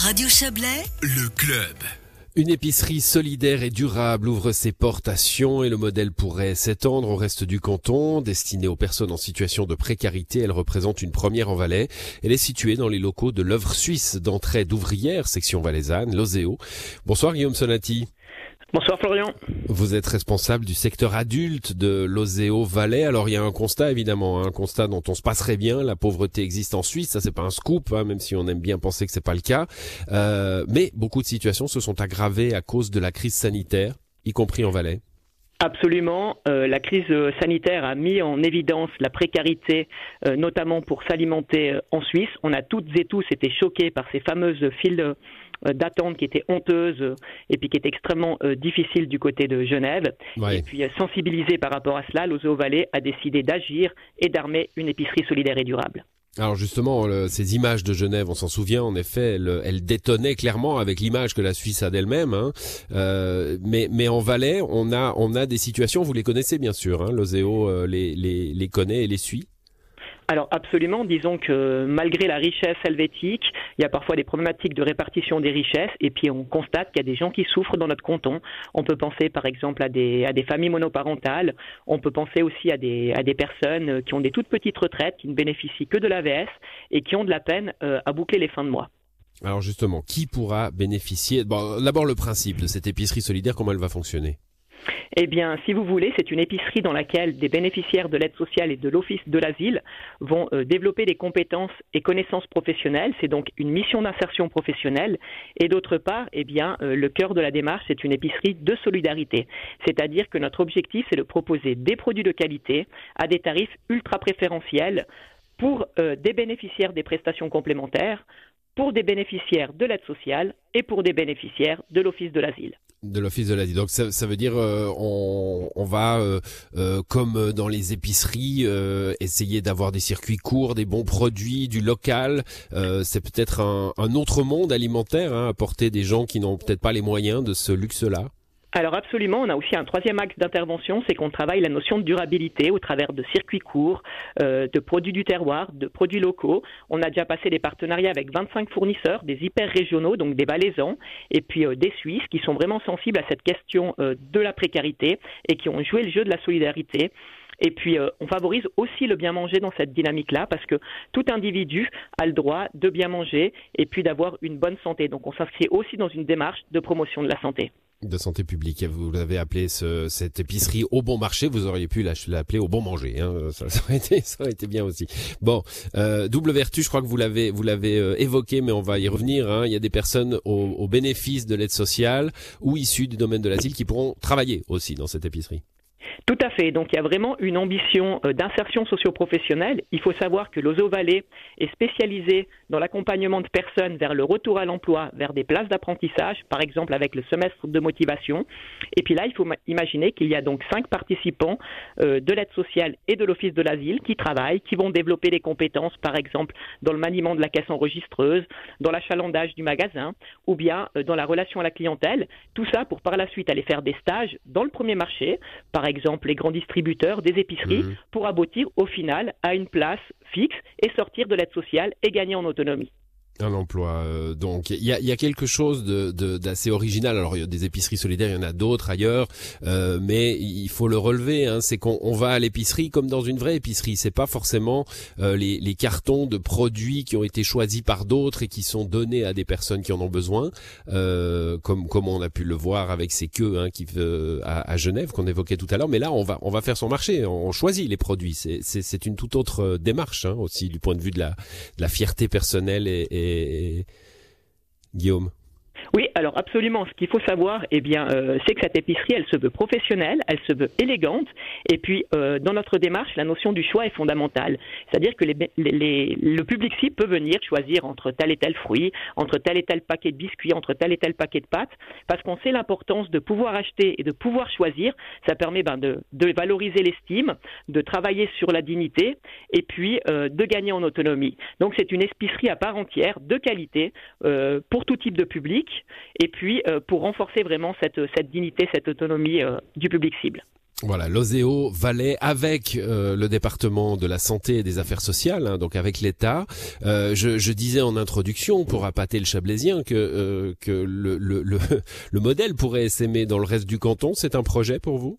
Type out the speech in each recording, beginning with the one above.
Radio Chablais, le club. Une épicerie solidaire et durable ouvre ses portes à Sion et le modèle pourrait s'étendre au reste du canton. Destinée aux personnes en situation de précarité, elle représente une première en Valais. Elle est située dans les locaux de l'œuvre suisse d'entraide ouvrière, section valaisanne, l'Oseo. Bonsoir Guillaume Sonati. Bonsoir Florian. Vous êtes responsable du secteur adulte de l'Oseo Valais. Alors il y a un constat évidemment, hein, un constat dont on se passerait bien. La pauvreté existe en Suisse, ça c'est pas un scoop, hein, même si on aime bien penser que c'est pas le cas. Euh, mais beaucoup de situations se sont aggravées à cause de la crise sanitaire, y compris en Valais. Absolument. Euh, la crise sanitaire a mis en évidence la précarité, euh, notamment pour s'alimenter en Suisse. On a toutes et tous été choqués par ces fameuses files euh, d'attente qui était honteuse euh, et puis qui était extrêmement euh, difficile du côté de Genève. Et puis sensibilisé par rapport à cela, l'Ozo Valley a décidé d'agir et d'armer une épicerie solidaire et durable. Alors justement, ces images de Genève, on s'en souvient, en effet, elles, elles détonnaient clairement avec l'image que la Suisse a d'elle-même. Hein. mais, mais en Valais, on a, on a des situations, vous les connaissez bien sûr, hein, l'Oseo les, les, les connaît et les suit alors absolument, disons que malgré la richesse helvétique, il y a parfois des problématiques de répartition des richesses et puis on constate qu'il y a des gens qui souffrent dans notre canton. On peut penser par exemple à des, familles monoparentales, on peut penser aussi à des, à des personnes qui ont des toutes petites retraites, qui ne bénéficient que de l'AVS et qui ont de la peine euh, à boucler les fins de mois. Alors justement, qui pourra bénéficier? Bon, D'abord le principe de cette épicerie solidaire, comment elle va fonctionner? Eh bien, si vous voulez, c'est une épicerie dans laquelle des bénéficiaires de l'aide sociale et de l'Office de l'asile vont euh, développer des compétences et connaissances professionnelles. C'est donc une mission d'insertion professionnelle. Et d'autre part, eh bien, euh, le cœur de la démarche, c'est une épicerie de solidarité. C'est-à-dire que notre objectif, c'est de proposer des produits de qualité à des tarifs ultra préférentiels pour euh, des bénéficiaires des prestations complémentaires, pour des bénéficiaires de l'aide sociale et pour des bénéficiaires de l'Office de l'asile de l'office de l'asile. Donc ça, ça veut dire euh, on, on, va euh, euh, comme dans les épiceries essayer d'avoir des circuits courts, des bons produits, du local. c'est peut-être un, autre monde alimentaire, hein, apporter des gens qui n'ont peut-être pas les moyens de ce luxe-là. Alors absolument, on a aussi un troisième axe d'intervention, c'est qu'on travaille la notion de durabilité au travers de circuits courts, euh, de produits du terroir, de produits locaux. On a déjà passé des partenariats avec 25 fournisseurs, des hyper régionaux, donc des valaisans, et puis euh, des Suisses qui sont vraiment sensibles à cette question euh, de la précarité et qui ont joué le jeu de la solidarité. Et puis, on favorise aussi le bien manger dans cette dynamique-là, parce que tout individu a le droit de bien manger et puis d'avoir une bonne santé. Donc, on s'inscrit aussi dans une démarche de promotion de la santé de santé publique. Vous l'avez appelé ce, cette épicerie au bon marché. Vous auriez pu l'appeler au bon manger. Hein. Ça, ça, aurait été, ça aurait été bien aussi. Bon, euh, double vertu. Je crois que vous l'avez vous l'avez euh, évoqué, mais on va y revenir. Hein. Il y a des personnes au, au bénéfice de l'aide sociale ou issues du domaine de l'asile qui pourront travailler aussi dans cette épicerie. Tout à fait. Donc il y a vraiment une ambition euh, d'insertion socio-professionnelle. Il faut savoir que l'Ozo Valley est spécialisé dans l'accompagnement de personnes vers le retour à l'emploi, vers des places d'apprentissage, par exemple avec le semestre de motivation. Et puis là, il faut imaginer qu'il y a donc cinq participants euh, de l'aide sociale et de l'Office de l'asile qui travaillent, qui vont développer des compétences, par exemple dans le maniement de la caisse enregistreuse, dans l'achalandage du magasin, ou bien euh, dans la relation à la clientèle. Tout ça pour par la suite aller faire des stages dans le premier marché, par exemple les grands distributeurs, des épiceries, mmh. pour aboutir au final à une place fixe et sortir de l'aide sociale et gagner en autonomie. Un emploi. Euh, donc il y a, y a, quelque chose de, d'assez original. Alors il y a des épiceries solidaires, il y en a d'autres ailleurs, euh, mais il faut le relever. Hein, c'est qu'on on va à l'épicerie comme dans une vraie épicerie. C'est pas forcément euh, les, les, cartons de produits qui ont été choisis par d'autres et qui sont donnés à des personnes qui en ont besoin, euh, comme comme on a pu le voir avec ces queues hein, qui à, à Genève qu'on évoquait tout à l'heure. Mais là on va on va faire son marché. On choisit les produits. C'est c'est, une toute autre euh, démarche hein, aussi du point de vue de la de la fierté personnelle et, et Guillaume oui, alors absolument. Ce qu'il faut savoir, eh bien, euh, c'est que cette épicerie, elle se veut professionnelle, elle se veut élégante, et puis euh, dans notre démarche, la notion du choix est fondamentale. C'est-à-dire que le public cible peut venir choisir entre tel et tel fruit, entre tel et tel paquet de biscuits, entre tel et tel paquet de pâtes, parce qu'on sait l'importance de pouvoir acheter et de pouvoir choisir. Ça permet ben, de, valoriser l'estime, de travailler sur la dignité, et puis euh, de gagner en autonomie. Donc c'est une épicerie à part entière, de qualité, pour tout type de public et puis euh, pour renforcer vraiment cette, cette dignité, cette autonomie euh, du public cible. Voilà, l'Oseo Valais avec euh, le département de la santé et des affaires sociales, hein, donc avec l'État. Euh, je, disais en introduction, pour appâter le Chablaisien, que, euh, que le, le, le, modèle pourrait s'aimer dans le reste du canton. C'est un projet pour vous?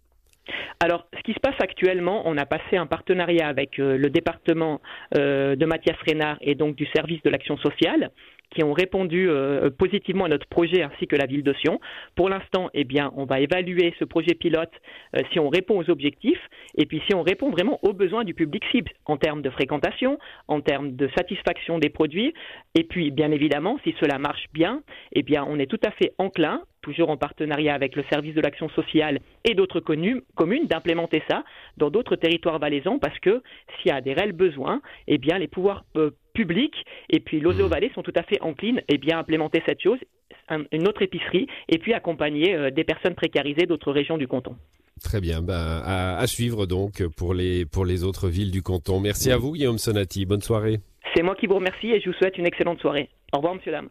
Alors, ce qui se passe actuellement, on a passé un partenariat avec le département de Mathias Reynard et donc du service de l'action sociale qui ont répondu euh, positivement à notre projet ainsi que la ville de Sion. Pour l'instant, eh bien, on va évaluer ce projet pilote euh, si on répond aux objectifs et puis si on répond vraiment aux besoins du public cible en termes de fréquentation, en termes de satisfaction des produits et puis bien évidemment, si cela marche bien, eh bien, on est tout à fait enclin toujours en partenariat avec le service de l'action sociale et d'autres communes, d'implémenter ça dans d'autres territoires valaisans parce que s'il y a des réels besoins, eh bien les pouvoirs euh, publics et puis mmh. Valais sont tout à fait enclines eh bien, à implémenter cette chose, une autre épicerie, et puis accompagner euh, des personnes précarisées d'autres régions du canton. Très bien, ben, à, suivre donc pour les, pour les autres villes du canton. Merci à vous Guillaume Sonati, bonne soirée. C'est moi qui vous remercie et je vous souhaite une excellente soirée. Au revoir monsieur, dame.